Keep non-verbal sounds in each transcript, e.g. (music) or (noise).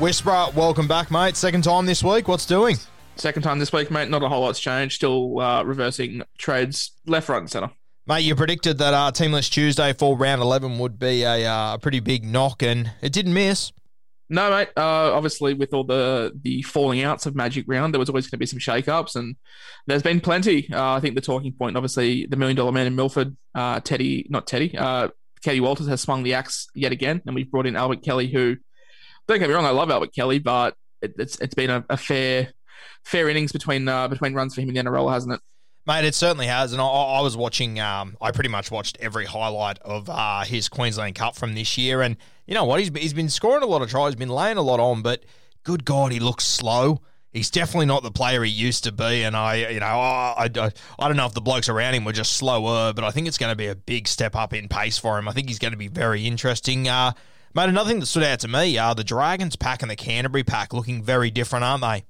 Whisperer, welcome back, mate. Second time this week. What's doing? Second time this week, mate. Not a whole lot's changed. Still uh, reversing trades left, right, and centre. Mate, you predicted that uh, Teamless Tuesday for round 11 would be a, uh, pretty big knock, and it didn't miss. No, mate. Uh, obviously, with all the the falling outs of Magic Round, there was always going to be some shake-ups, and there's been plenty. Uh, I think the talking point, obviously, the Million Dollar Man in Milford, uh, Teddy, not Teddy, uh, Kelly Walters has swung the axe yet again, and we've brought in Albert Kelly, who, don't get me wrong, I love Albert Kelly, but it, it's it's been a, a fair fair innings between uh, between runs for him in the NRL, hasn't it? Mate, it certainly has. And I, I was watching, um, I pretty much watched every highlight of uh, his Queensland Cup from this year. And you know what? He's, he's been scoring a lot of tries, been laying a lot on, but good God, he looks slow. He's definitely not the player he used to be. And I, you know, I, I, I don't know if the blokes around him were just slower, but I think it's going to be a big step up in pace for him. I think he's going to be very interesting. Uh, mate, another thing that stood out to me, are the Dragons pack and the Canterbury pack looking very different, aren't they?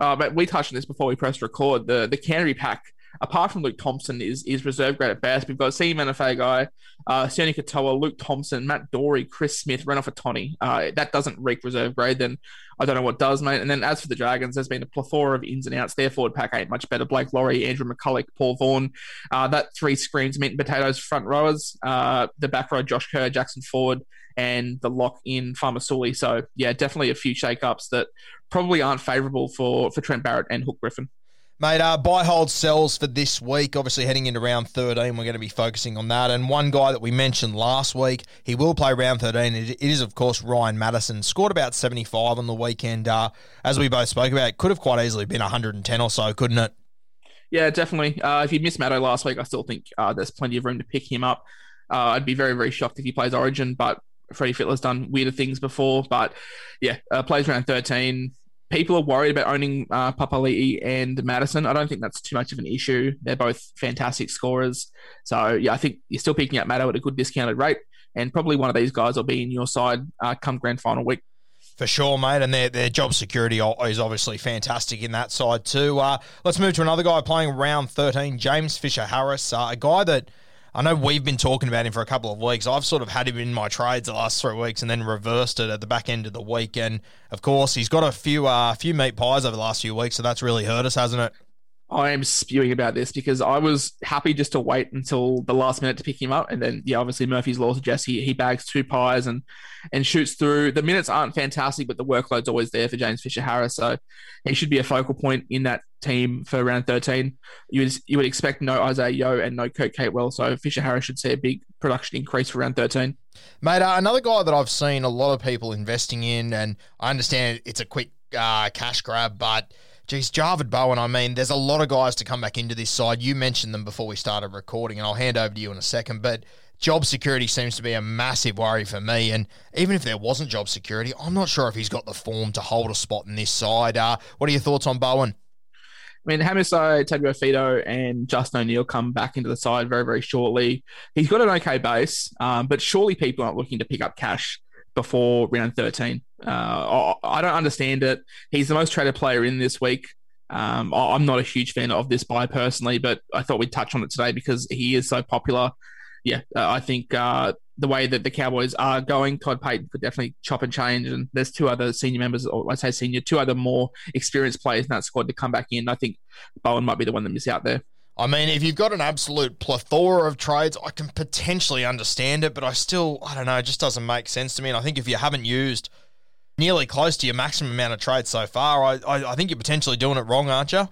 Uh, but we touched on this before we pressed record. The the Canterbury pack, apart from Luke Thompson, is is reserve grade at best. We've got Steve Manafay guy, uh, Sione Katoa, Luke Thompson, Matt Doorey, Chris Smith, Renofa Tony. Uh, that doesn't reek reserve grade, then I don't know what does, mate. And then as for the Dragons, there's been a plethora of ins and outs. Their forward pack ain't much better. Blake Lawrie, Andrew McCullough, Paul Vaughan. Uh, that three screams meat and potatoes front rowers. Uh, the back row, Josh Kerr, Jackson Ford, and the lock in Faamausili. So yeah, definitely a few shake-ups that probably aren't favourable for for Trent Barrett and Hook Griffin. Mate, uh, buy hold sells for this week. Obviously, heading into round 13, we're going to be focusing on that. And one guy that we mentioned last week, he will play round 13. It, is, of course, Ryan Matterson. Scored about 75 on the weekend. Uh, as we both spoke about, it could have quite easily been 110 or so, couldn't it? Yeah, definitely. Uh, if you missed Maddo last week, I still think uh, there's plenty of room to pick him up. Uh, I'd be very, very shocked if he plays Origin, but Freddie Fittler's done weirder things before. But yeah, uh, plays round 13 people are worried about owning uh, Papali'i and Matterson. I don't think that's too much of an issue. They're both fantastic scorers. So, yeah, I think you're still picking up Maddo at a good discounted rate. And probably one of these guys will be in your side uh, come grand final week. For sure, mate. And their, their job security is obviously fantastic in that side, too. Uh, let's move to another guy playing round 13, James Fisher Harris, uh, a guy that I know we've been talking about him for a couple of weeks. I've sort of had him in my trades the last three weeks and then reversed it at the back end of the week. And of course, he's got a few uh, few meat pies over the last few weeks, so that's really hurt us, hasn't it? I am spewing about this because I was happy just to wait until the last minute to pick him up, and then yeah, obviously Murphy's law suggests he, he bags two pies and and shoots through. The minutes aren't fantastic, but the workload's always there for James Fisher Harris, so he should be a focal point in that team for round thirteen. You would, you would expect no Isaiah Yeo and no Kurt Capewell, so Fisher Harris should see a big production increase for round thirteen. Mate, uh, another guy that I've seen a lot of people investing in, and I understand it's a quick uh, cash grab, but Geez, Javid Bowen, I mean, there's a lot of guys to come back into this side. You mentioned them before we started recording, and I'll hand over to you in a second. But job security seems to be a massive worry for me. And even if there wasn't job security, I'm not sure if he's got the form to hold a spot in this side. Uh, what are your thoughts on Bowen? I mean, Hamiso, Tabuai-Fidow, and Justin O'Neill come back into the side very, very shortly. He's got an okay base, um, but surely people aren't looking to pick up cash before round 13. Uh, I don't understand it. He's the most traded player in this week. Um, I'm not a huge fan of this buy personally, but I thought we'd touch on it today because he is so popular. Yeah, uh, I think uh, the way that the Cowboys are going, Todd Payten could definitely chop and change. And there's two other senior members, or I say senior, two other more experienced players in that squad to come back in. I think Bowen might be the one that miss out there. I mean, if you've got an absolute plethora of trades, I can potentially understand it, but I still, I don't know, it just doesn't make sense to me. And I think if you haven't used nearly close to your maximum amount of trades so far, I, I, I think you're potentially doing it wrong, aren't you?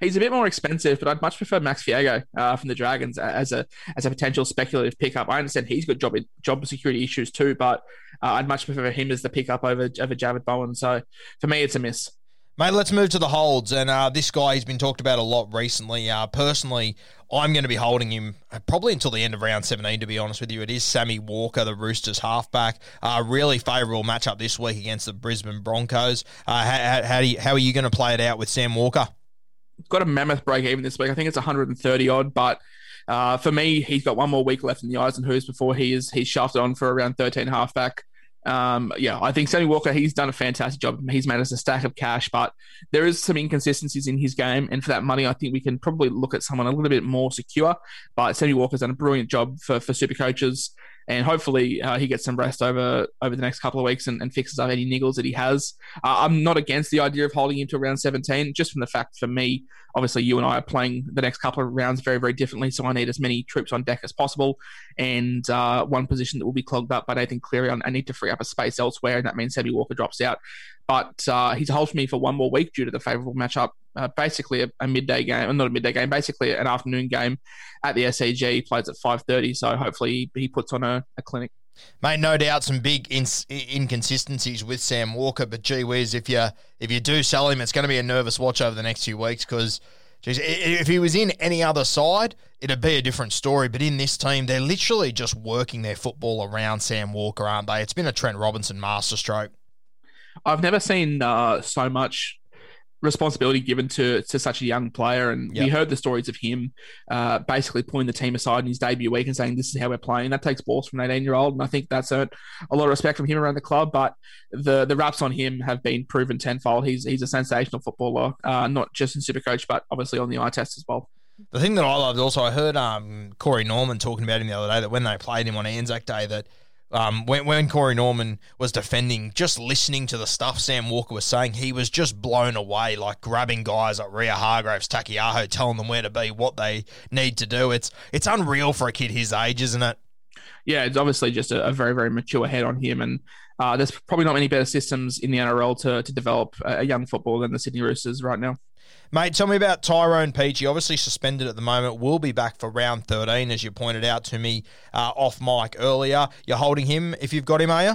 He's a bit more expensive, but I'd much prefer Max Feagai uh, from the Dragons as a as a potential speculative pickup. I understand he's got job job security issues too, but uh, I'd much prefer him as the pickup over over Javid Bowen. So for me, it's a miss. Mate, let's move to the holds. And uh, this guy, he's been talked about a lot recently. Uh, personally, I'm going to be holding him uh, probably until the end of round 17, to be honest with you. It is Sammy Walker, the Roosters halfback. Uh, really favourable matchup this week against the Brisbane Broncos. Uh, how, how, you, how, are you going to play it out with Sam Walker? Got a mammoth break even this week. I think it's 130 odd, but uh, for me, he's got one more week left in the Eisenhows before he is he's shafted on for around 13 halfback. Um, yeah, I think Sammy Walker, he's done a fantastic job. He's made us a stack of cash, but there is some inconsistencies in his game. And for that money, I think we can probably look at someone a little bit more secure. But Sammy Walker's done a brilliant job for, for super coaches and hopefully uh, he gets some rest over over the next couple of weeks and, and fixes up any niggles that he has. Uh, I'm not against the idea of holding him to around 17, just from the fact for me, obviously you and I are playing the next couple of rounds very very differently, so I need as many troops on deck as possible, and uh, one position that will be clogged up by Nathan Cleary, I need to free up a space elsewhere, and that means Sammy Walker drops out. But uh, he's a hold for me for one more week due to the favourable matchup. Uh, basically, a, a, midday game, not a midday game, basically an afternoon game at the SCG. He plays at five thirty, so hopefully he, he puts on a, a clinic. Mate, no doubt some big ins- inconsistencies with Sam Walker, but gee whiz, if you if you do sell him, it's going to be a nervous watch over the next few weeks because. if he was in any other side, it'd be a different story. But in this team, they're literally just working their football around Sam Walker, aren't they? It's been a Trent Robinson masterstroke. I've never seen uh, so much responsibility given to to such a young player. And yep. we heard the stories of him uh, basically pulling the team aside in his debut week and saying, "This is how we're playing." That takes balls from an 18 year old, and I think that's earned a lot of respect from him around the club. But the the raps on him have been proven tenfold. He's he's a sensational footballer, uh, not just in Supercoach, but obviously on the eye test as well. The thing that I loved also, I heard um, Corey Norman talking about him the other day that when they played him on Anzac Day, that um, when, when Corey Norman was defending, just listening to the stuff Sam Walker was saying, he was just blown away, like grabbing guys like Waerea-Hargreaves, Taukei'aho, telling them where to be, what they need to do. It's it's unreal for a kid his age, isn't it? Yeah, it's obviously just a, a very, very mature head on him. And uh, there's probably not many better systems in the NRL to, to develop a young football than the Sydney Roosters right now. Mate, tell me about Tyrone Peachey. Obviously suspended at the moment. Will be back for round 13, as you pointed out to me uh, off mic earlier. You're holding him if you've got him, are you?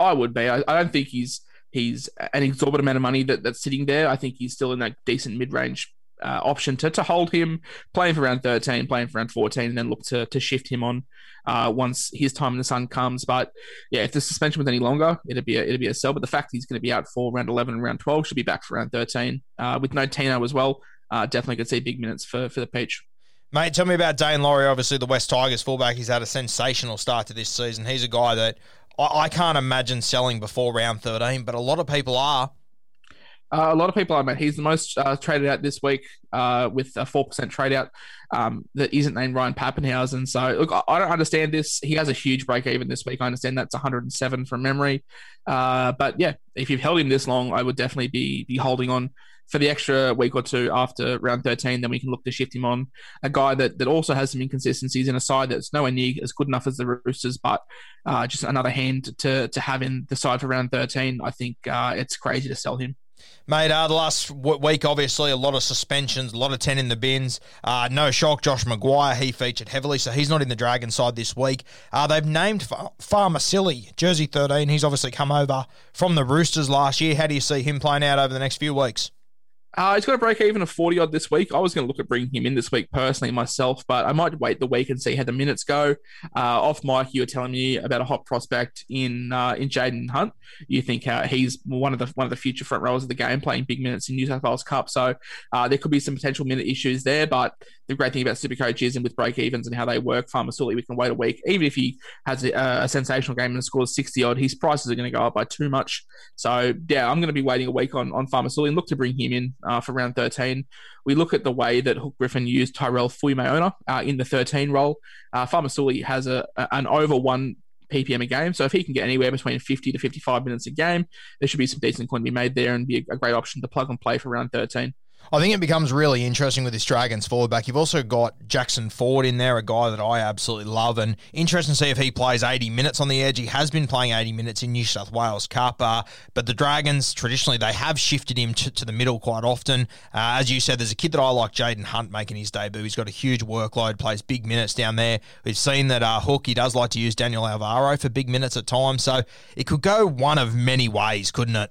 I would be. I, I don't think he's he's an exorbitant amount of money that, that's sitting there. I think he's still in that decent mid range uh, option to, to hold him, playing for round 13, playing for round 14, and then look to, to shift him on uh, once his time in the sun comes. But yeah, if the suspension was any longer, it'd be a, it'd be a sell. But the fact he's going to be out for round 11 and round 12 should be back for round 13 uh, with no Tino as well. Uh, definitely could see big minutes for, for the Peach. Mate, tell me about Daine Laurie, obviously the West Tigers fullback. He's had a sensational start to this season. He's a guy that I, I can't imagine selling before round 13, but a lot of people are. Uh, a lot of people I met. He's the most uh, traded out this week uh, with a four percent trade out um, that isn't named Ryan Papenhuyzen. So look, I don't understand this. He has a huge break even this week. I understand that's 107 from memory, uh, but yeah, if you've held him this long, I would definitely be be holding on for the extra week or two after round 13. Then we can look to shift him on a guy that that also has some inconsistencies in a side that's nowhere near as good enough as the Roosters, but uh, just another hand to to have in the side for round 13. I think it's crazy to sell him. Mate, uh, the last week, obviously, a lot of suspensions, a lot of 10 in the bins. Uh, no shock, Josh McGuire, he featured heavily, so he's not in the Dragon side this week. Uh, they've named Faamausili, jersey 13. He's obviously come over from the Roosters last year. How do you see him playing out over the next few weeks? Uh, he's got a break even of 40 odd this week. I was going to look at bringing him in this week personally myself, but I might wait the week and see how the minutes go. Uh, off mic, you were telling me about a hot prospect in uh, in Jaiyden Hunt. You think uh, he's one of the one of the future front rowers of the game, playing big minutes in New South Wales Cup. So uh, there could be some potential minute issues there. But the great thing about Supercoach is, and with break evens and how they work, Faamausili, we can wait a week. Even if he has a, a sensational game and scores 60 odd, his prices are going to go up by too much. So yeah, I'm going to be waiting a week on on Faamausili and look to bring him in uh, for round 13. We look at the way that Hook Griffin used Tyrell Fuimaono uh, in the 13 role. Uh, Faamausili has a, an over one ppm a game. So if he can get anywhere between 50 to 55 minutes a game, there should be some decent coin to be made there and be a, a great option to plug and play for round 13. I think it becomes really interesting with this Dragons forward back. You've also got Jackson Ford in there, a guy that I absolutely love, and interesting to see if he plays 80 minutes on the edge. He has been playing 80 minutes in New South Wales Cup, uh, but the Dragons traditionally they have shifted him to, to the middle quite often. Uh, as you said, there's a kid that I like, Jaiyden Hunt, making his debut. He's got a huge workload, plays big minutes down there. We've seen that uh, Hook he does like to use Daniel Alvaro for big minutes at times, so it could go one of many ways, couldn't it?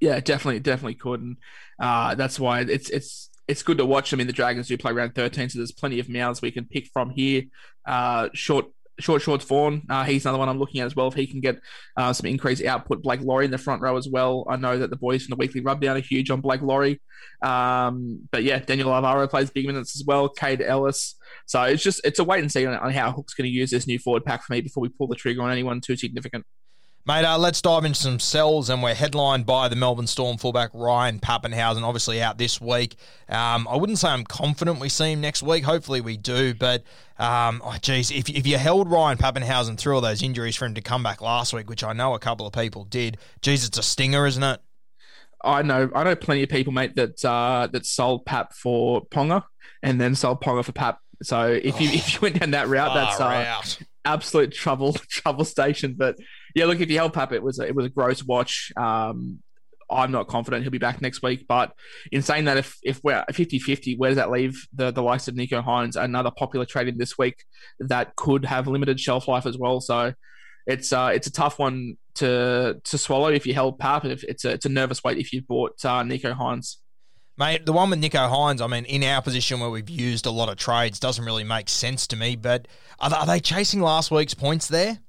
Yeah, definitely, definitely could, and uh, that's why it's it's it's good to watch. I mean, the Dragons do play round 13, so there's plenty of mouths we can pick from here. Uh, short Short Shorts Vaughan, uh, he's another one I'm looking at as well. If he can get uh, some increased output, Blake Lawrie in the front row as well. I know that the boys from the weekly rubdown are huge on Blake Lawrie. Um, but yeah, Daniel Alvaro plays big minutes as well. Kaide Ellis. So it's just it's a wait and see on, on how Hook's going to use this new forward pack for me before we pull the trigger on anyone too significant. Mate, uh, let's dive into some sells, and we're headlined by the Melbourne Storm fullback Ryan Papenhuyzen, obviously out this week. Um, I wouldn't say I'm confident we see him next week. Hopefully we do, but um, oh, geez, if, if you held Ryan Papenhuyzen through all those injuries for him to come back last week, which I know a couple of people did, geez, it's a stinger, isn't it? I know, I know plenty of people, mate, that uh, that sold Pap for Ponga and then sold Ponga for Pap. So if you oh, if you went down that route, that's uh, absolute trouble (laughs) trouble station. But yeah, look, if you help up, it was a, it was a gross watch. Um, I'm not confident he'll be back next week. But in saying that, if if we're 50 50, where does that leave the, the likes of Nicho Hynes, another popular trade in this week that could have limited shelf life as well? So it's uh, it's a tough one to to swallow if you held Pap. If it's a, it's a nervous wait if you bought uh, Nicho Hynes. Mate, the one with Nicho Hynes, I mean, in our position where we've used a lot of trades, doesn't really make sense to me. But are they, are they chasing last week's points there?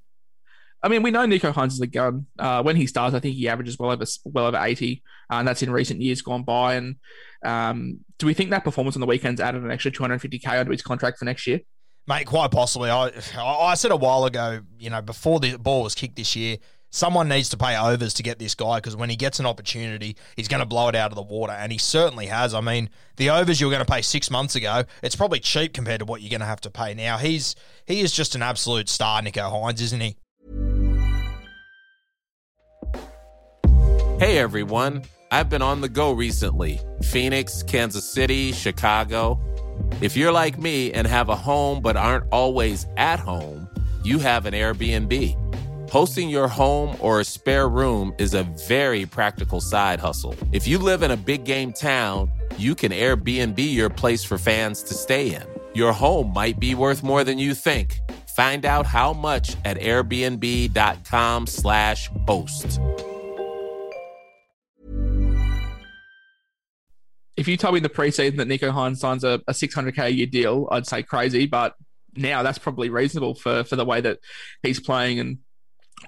I mean, we know Nicho Hynes is a gun. Uh, when he starts, I think he averages well over well over eighty, uh, and that's in recent years gone by. And um, do we think that performance on the weekends added an extra two hundred fifty k onto his contract for next year? Mate, quite possibly. I I said a while ago, you know, before the ball was kicked this year, someone needs to pay overs to get this guy because when he gets an opportunity, he's going to blow it out of the water, and he certainly has. I mean, the overs you were going to pay six months ago, it's probably cheap compared to what you're going to have to pay now. He's he is just an absolute star, Nicho Hynes, isn't he? Hey everyone, I've been on the go recently Phoenix, Kansas City, Chicago. If you're like me and have a home but aren't always at home, you have an Airbnb. Hosting your home or a spare room is a very practical side hustle. If you live in a big game town, you can Airbnb your place for fans to stay in. Your home might be worth more than you think. Find out how much at airbnb.com/slash host. if you told me in the preseason that Nicho Hynes signs a, a 600k a year deal, I'd say crazy. But now that's probably reasonable for for the way that he's playing and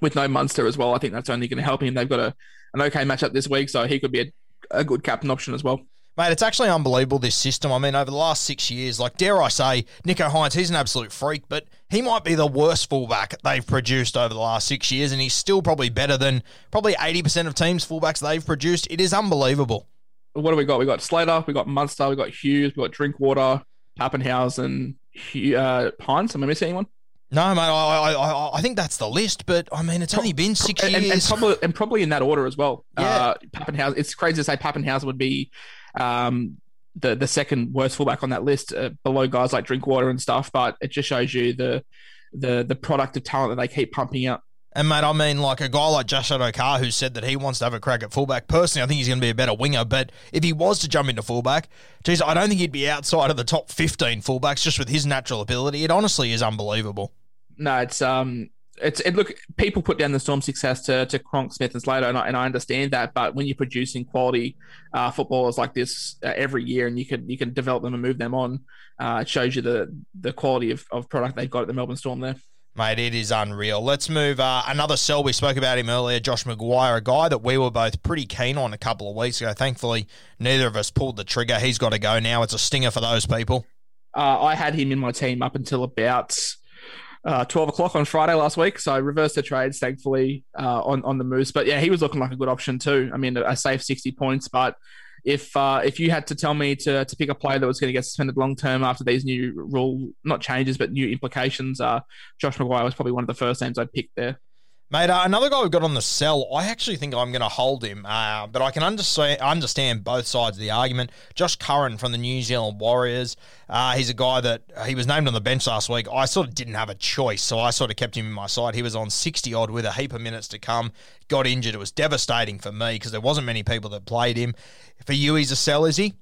with no Munster as well. I think that's only going to help him. They've got a an okay matchup this week, so he could be a, a good captain option as well. Mate, it's actually unbelievable this system. I mean, over the last six years, like dare I say, Nicho Hynes, he's an absolute freak, but he might be the worst fullback they've produced over the last six years, and he's still probably better than probably eighty percent of teams' fullbacks they've produced. It is unbelievable what do we got? We got Slater, we got Munster, we got Hughes, we got Drinkwater, Papenhuyzen, uh, Hynes. Am I missing anyone? No, mate. I, I, I think that's the list, but I mean, it's only been six and, years, and, probably, and probably in that order as well. Yeah, uh, Papenhuyzen. It's crazy to say Papenhuyzen would be um, the the second worst fullback on that list, uh, below guys like Drinkwater and stuff. But it just shows you the the the product of talent that they keep pumping out. And mate, I mean, like a guy like Josh Addo-Carr who said that he wants to have a crack at fullback. Personally, I think he's going to be a better winger. But if he was to jump into fullback, geez, I don't think he'd be outside of the top fifteen fullbacks just with his natural ability. It honestly is unbelievable. No, it's um, it's it. Look, people put down the Storm success to to Cronk, Smith, and Slater, and I, and I understand that. But when you're producing quality uh, footballers like this uh, every year, and you can you can develop them and move them on, uh, it shows you the the quality of, of product they've got at the Melbourne Storm there. Mate, it is unreal. Let's move. Uh, another sell. We spoke about him earlier, Josh McGuire, a guy that we were both pretty keen on a couple of weeks ago. Thankfully, neither of us pulled the trigger. He's got to go now. It's a stinger for those people. Uh, I had him in my team up until about uh, 12 o'clock on Friday last week. So I reversed the trades, thankfully, uh, on, on the Moose. But yeah, he was looking like a good option too. I mean, a safe 60 points, but if uh, if you had to tell me to, to pick a player that was going to get suspended long term after these new rule not changes but new implications, uh, Josh McGuire was probably one of the first names I'd pick there. Mate, uh, another guy we've got on the sell, I actually think I'm going to hold him, uh, but I can understand, understand both sides of the argument. Josh Curran from the New Zealand Warriors, uh, he's a guy that uh, he was named on the bench last week. I sort of didn't have a choice, so I sort of kept him in my side. He was on 60 odd with a heap of minutes to come, got injured. It was devastating for me because there wasn't many people that played him. For you, he's a sell, is he?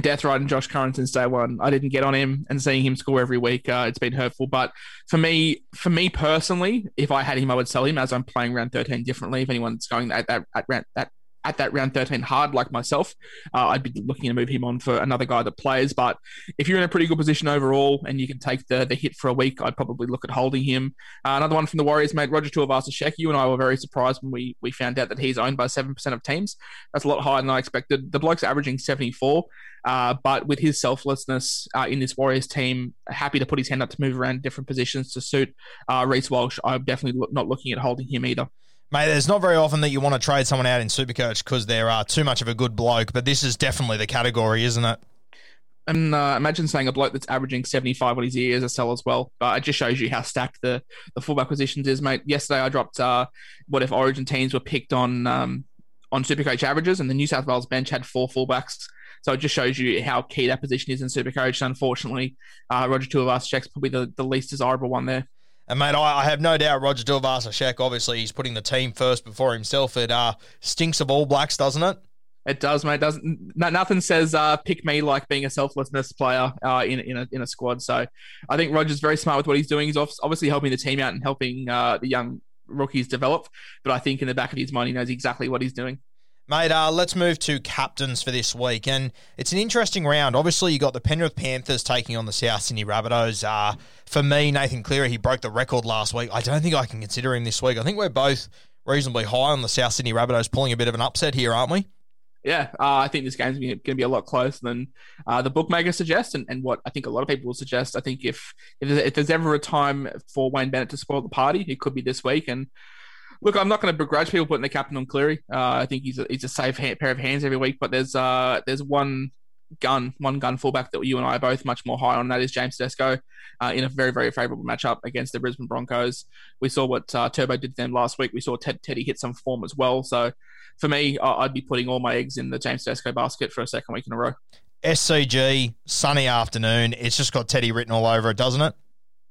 Death riding Josh Curran since day one. I didn't get on him, and seeing him score every week, uh, it's been hurtful. But for me, for me personally, if I had him, I would sell him as I'm playing round 13 differently. If anyone's going at that at, at, at at that round 13 hard like myself, uh, I'd be looking to move him on for another guy that plays. But if you're in a pretty good position overall and you can take the, the hit for a week, I'd probably look at holding him. Uh, another one from the Warriors, mate, Roger Tuivasa-Sheck. You and I were very surprised when we, we found out that he's owned by 7% of teams. That's a lot higher than I expected. The bloke's averaging 74. Uh, but with his selflessness uh, in this Warriors team, happy to put his hand up to move around different positions to suit uh, Reece Walsh. I'm definitely not looking at holding him either. Mate, there's not very often that you want to trade someone out in Supercoach because they're uh, too much of a good bloke, but this is definitely the category, isn't it? And uh, imagine saying a bloke that's averaging 75 on his year as a sell as well. But it just shows you how stacked the, the fullback positions is, mate. Yesterday I dropped uh, what if Origin teams were picked on um, on Supercoach averages, and the New South Wales bench had four fullbacks so it just shows you how key that position is in Supercoach. Unfortunately, uh, Roger Tuivasa-Sheck's probably the, the least desirable one there. And mate, I, I have no doubt Roger Tuivasa-Sheck, obviously, he's putting the team first before himself. It uh, stinks of All Blacks, doesn't it? It does, mate. Doesn't nothing says uh, pick me like being a selflessness player uh, in in a, in a squad. So I think Roger's very smart with what he's doing. He's obviously helping the team out and helping uh, the young rookies develop. But I think in the back of his mind, he knows exactly what he's doing. Mate, uh, let's move to captains for this week. And it's an interesting round. Obviously, you got the Penrith Panthers taking on the South Sydney Rabbitohs. Uh, for me, Nathan Cleary, he broke the record last week. I don't think I can consider him this week. I think we're both reasonably high on the South Sydney Rabbitohs pulling a bit of an upset here, aren't we? Yeah, uh, I think this game's going to be a lot closer than uh, the bookmakers suggest, and, and what I think a lot of people will suggest. I think if if there's, if there's ever a time for Wayne Bennett to spoil the party, it could be this week. And Look, I'm not going to begrudge people putting the captain on Cleary. Uh, I think he's a, he's a safe pair of hands every week. But there's uh, there's one gun, one gun fullback that you and I are both much more high on. That is James Tedesco uh, in a very, very favourable matchup against the Brisbane Broncos. We saw what uh, Turbo did to them last week. We saw Ted, Teddy hit some form as well. So for me, I'd be putting all my eggs in the James Tedesco basket for a second week in a row. SCG, sunny afternoon. It's just got Teddy written all over it, doesn't it?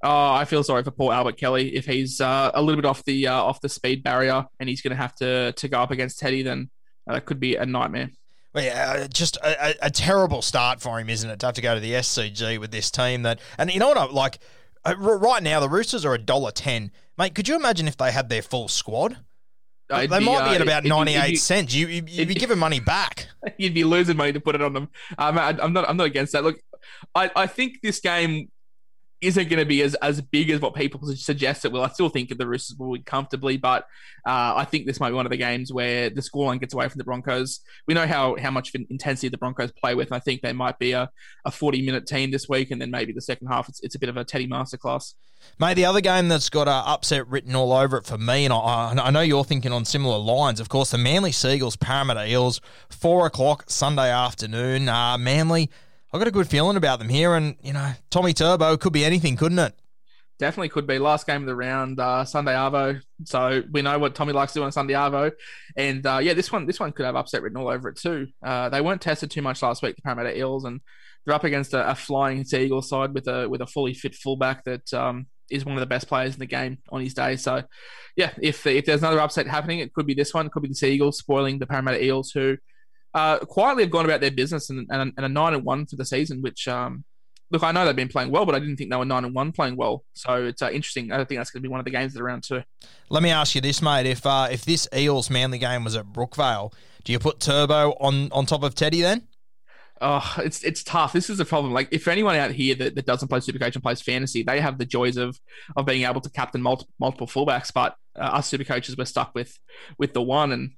Oh, I feel sorry for poor Albert Kelly. If he's uh, a little bit off the uh, off the speed barrier and he's going to have to to go up against Teddy, then uh, that could be a nightmare. Well, yeah, uh, just a, a, terrible start for him, isn't it? To have to go to the SCG with this team that, and you know what? I, like uh, right now, the Roosters are a dollar ten, mate. Could you imagine if they had their full squad? they be, might be at about ninety eight cents. You, you would be giving money back. (laughs) You'd be losing money to put it on them. Um, I, I'm not. I'm not against that. Look, I, I think this game isn't going to be as, as big as what people suggest it will. I still think the Roosters will win comfortably, but uh, I think this might be one of the games where the scoreline gets away from the Broncos. We know how, how much of an intensity the Broncos play with, and I think they might be a, a 40 minute team this week, and then maybe the second half, it's, it's a bit of a Teddy masterclass. Mate, the other game that's got uh, upset written all over it for me, and I, I know you're thinking on similar lines, of course, the Manly Seagulls, Parramatta Eels, 4 o'clock Sunday afternoon. Uh, Manly I've got a good feeling about them here, and you know, Tommy Turbo could be anything, couldn't it? Definitely could be. Last game of the round, uh, Sunday Arvo. So we know what Tommy likes to do on Sunday Arvo, and uh, yeah, this one this one could have upset written all over it too. Uh, they weren't tested too much last week, the Parramatta Eels, and they're up against a, a flying Seagull side with a with a fully fit fullback that um, is one of the best players in the game on his day. So, yeah, if if there's another upset happening, it could be this one. It could be the Seagulls spoiling the Parramatta Eels, who uh, quietly have gone about their business and, and, and a nine and one for the season, which um, look, I know they've been playing well, but I didn't think they were nine and one playing well. So it's uh, interesting. I think that's going to be one of the games that are around too. Let me ask you this, mate: if uh, if this Eels Manly game was at Brookvale, do you put Turbo on on top of Teddy then? Oh, it's it's tough. This is a problem. Like, if anyone out here that, that doesn't play Supercoach and plays fantasy, they have the joys of of being able to captain multiple multiple fullbacks. But uh, us Supercoaches, we're stuck with with the one. And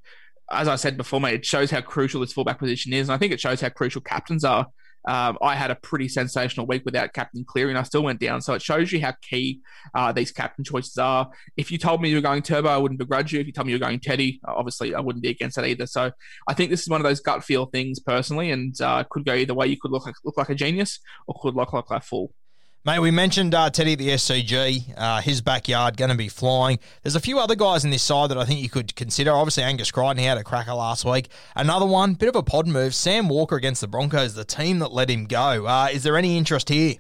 as I said before, mate, it shows how crucial this fullback position is. And I think it shows how crucial captains are. Um, I had a pretty sensational week without Captain Cleary, and I still went down. So it shows you how key uh, these captain choices are. If you told me you were going Turbo, I wouldn't begrudge you. If you told me you were going Teddy, obviously I wouldn't be against that either. So I think this is one of those gut feel things personally, and uh, could go either way. You could look like, look like a genius, or could look like a fool. Mate, we mentioned uh, Teddy at the SCG, uh, his backyard going to be flying. There's a few other guys in this side that I think you could consider. Obviously, Angus Crichton, he had a cracker last week. Another one, bit of a pod move, Sam Walker against the Broncos, the team that let him go. Uh, is there any interest here?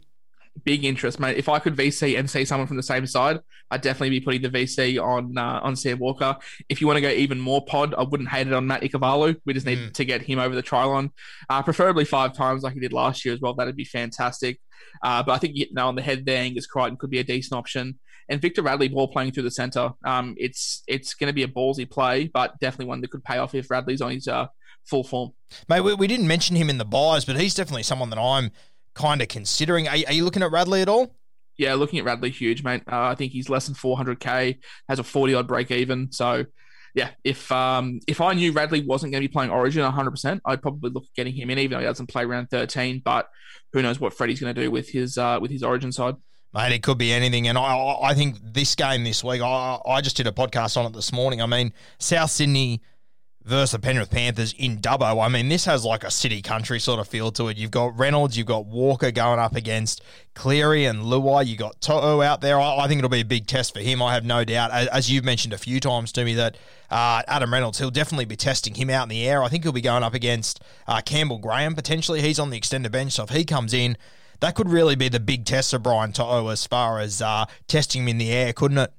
Big interest, mate. If I could VC and see someone from the same side, I'd definitely be putting the VC on uh, on Sam Walker. If you want to go even more pod, I wouldn't hate it on Matt Ikuvalu. We just need mm. to get him over the try line, uh, preferably five times like he did last year as well. That'd be fantastic. Uh, but I think you know on the head there, Angus Crichton could be a decent option. and Victor Radley ball playing through the centre. Um, it's it's going to be a ballsy play, but definitely one that could pay off if Radley's on his uh, full form. Mate, we, we didn't mention him in the buys, but he's definitely someone that I'm kind of considering. Are, are you looking at Radley at all? Yeah, looking at Radley, huge, mate. Uh, I think he's less than 400k, has a 40 odd break even. So, yeah, if um if I knew Radley wasn't going to be playing Origin 100%, I'd probably look at getting him in, even though he doesn't play round 13. But who knows what Freddie's going to do with his uh with his Origin side. Mate, it could be anything. And I, I think this game this week, I, I just did a podcast on it this morning. I mean, South Sydney versus the Penrith Panthers in Dubbo. I mean, this has like a city country sort of feel to it. You've got Reynolds, you've got Walker going up against Cleary and Luai. You got To'o out there. I, I, think it'll be a big test for him. I have no doubt. As, as you've mentioned a few times to me, that uh, Adam Reynolds, he'll definitely be testing him out in the air. I think he'll be going up against uh, Campbell Graham potentially. He's on the extended bench, so if he comes in, that could really be the big test of Brian To'o as far as uh, testing him in the air, couldn't it?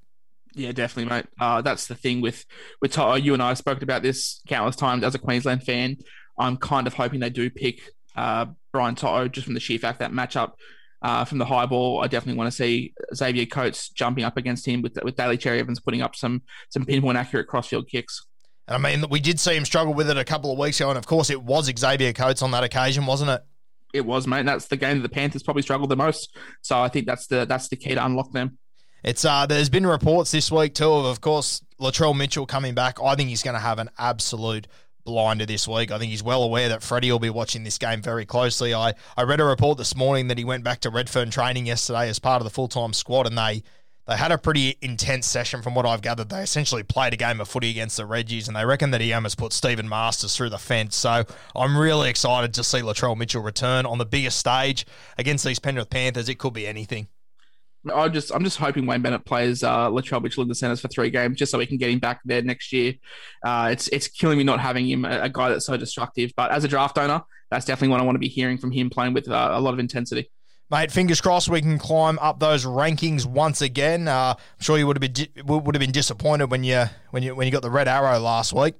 Yeah, definitely, mate. Uh, that's the thing with with To'o. You and I have spoken about this countless times. As a Queensland fan, I'm kind of hoping they do pick uh, Brian To'o just from the sheer fact that matchup uh, from the high ball. I definitely want to see Xavier Coates jumping up against him with with Daly Cherry Evans putting up some some pinpoint accurate crossfield kicks. And I mean, we did see him struggle with it a couple of weeks ago, and of course, it was Xavier Coates on that occasion, wasn't it? It was, mate. And that's the game that the Panthers probably struggled the most. So I think that's the that's the key to unlock them. It's uh, there's been reports this week too of, of course, Latrell Mitchell coming back. I think he's going to have an absolute blinder this week. I think he's well aware that Freddie will be watching this game very closely. I, I read a report this morning that he went back to Redfern training yesterday as part of the full time squad, and they they had a pretty intense session from what I've gathered. They essentially played a game of footy against the Reggies, and they reckon that he almost put Stephen Masters through the fence. So I'm really excited to see Latrell Mitchell return on the biggest stage against these Penrith Panthers. It could be anything. I just I'm just hoping Wayne Bennett plays uh, Latrell Mitchell in the centres for three games just so we can get him back there next year. Uh, it's it's killing me not having him a, a, guy that's so destructive. But as a draft owner, that's definitely what I want to be hearing from him playing with uh, a lot of intensity. Mate, fingers crossed we can climb up those rankings once again. Uh, I'm sure you would have been would have been disappointed when you when you when you got the red arrow last week.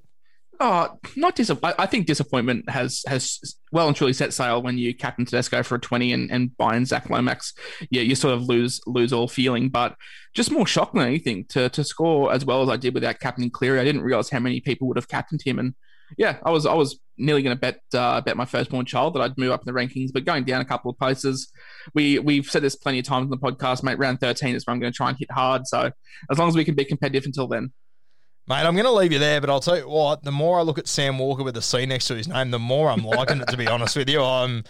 Oh, not disappointment. I think disappointment has has well and truly set sail when you captain Tedesco for a twenty and, and buy in Zac Lomax. Yeah, you sort of lose lose all feeling. But just more shock than anything to to score as well as I did without captaining Cleary. I didn't realize how many people would have captained him, and yeah, I was I was nearly going to bet uh, bet my firstborn child that I'd move up in the rankings, but going down a couple of places. We we've said this plenty of times in the podcast, mate. Round thirteen is where I'm going to try and hit hard. So as long as we can be competitive until then. Mate, I'm going to leave you there, but I'll tell you what. The more I look at Sam Walker with a C next to his name, the more I'm liking it. To be honest with you, I'm,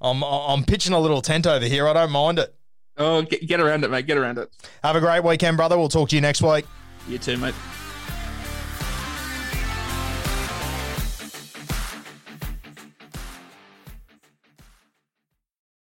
I'm, I'm pitching a little tent over here. I don't mind it. Oh, get, get around it, mate. Get around it. Have a great weekend, brother. We'll talk to you next week. You too, mate.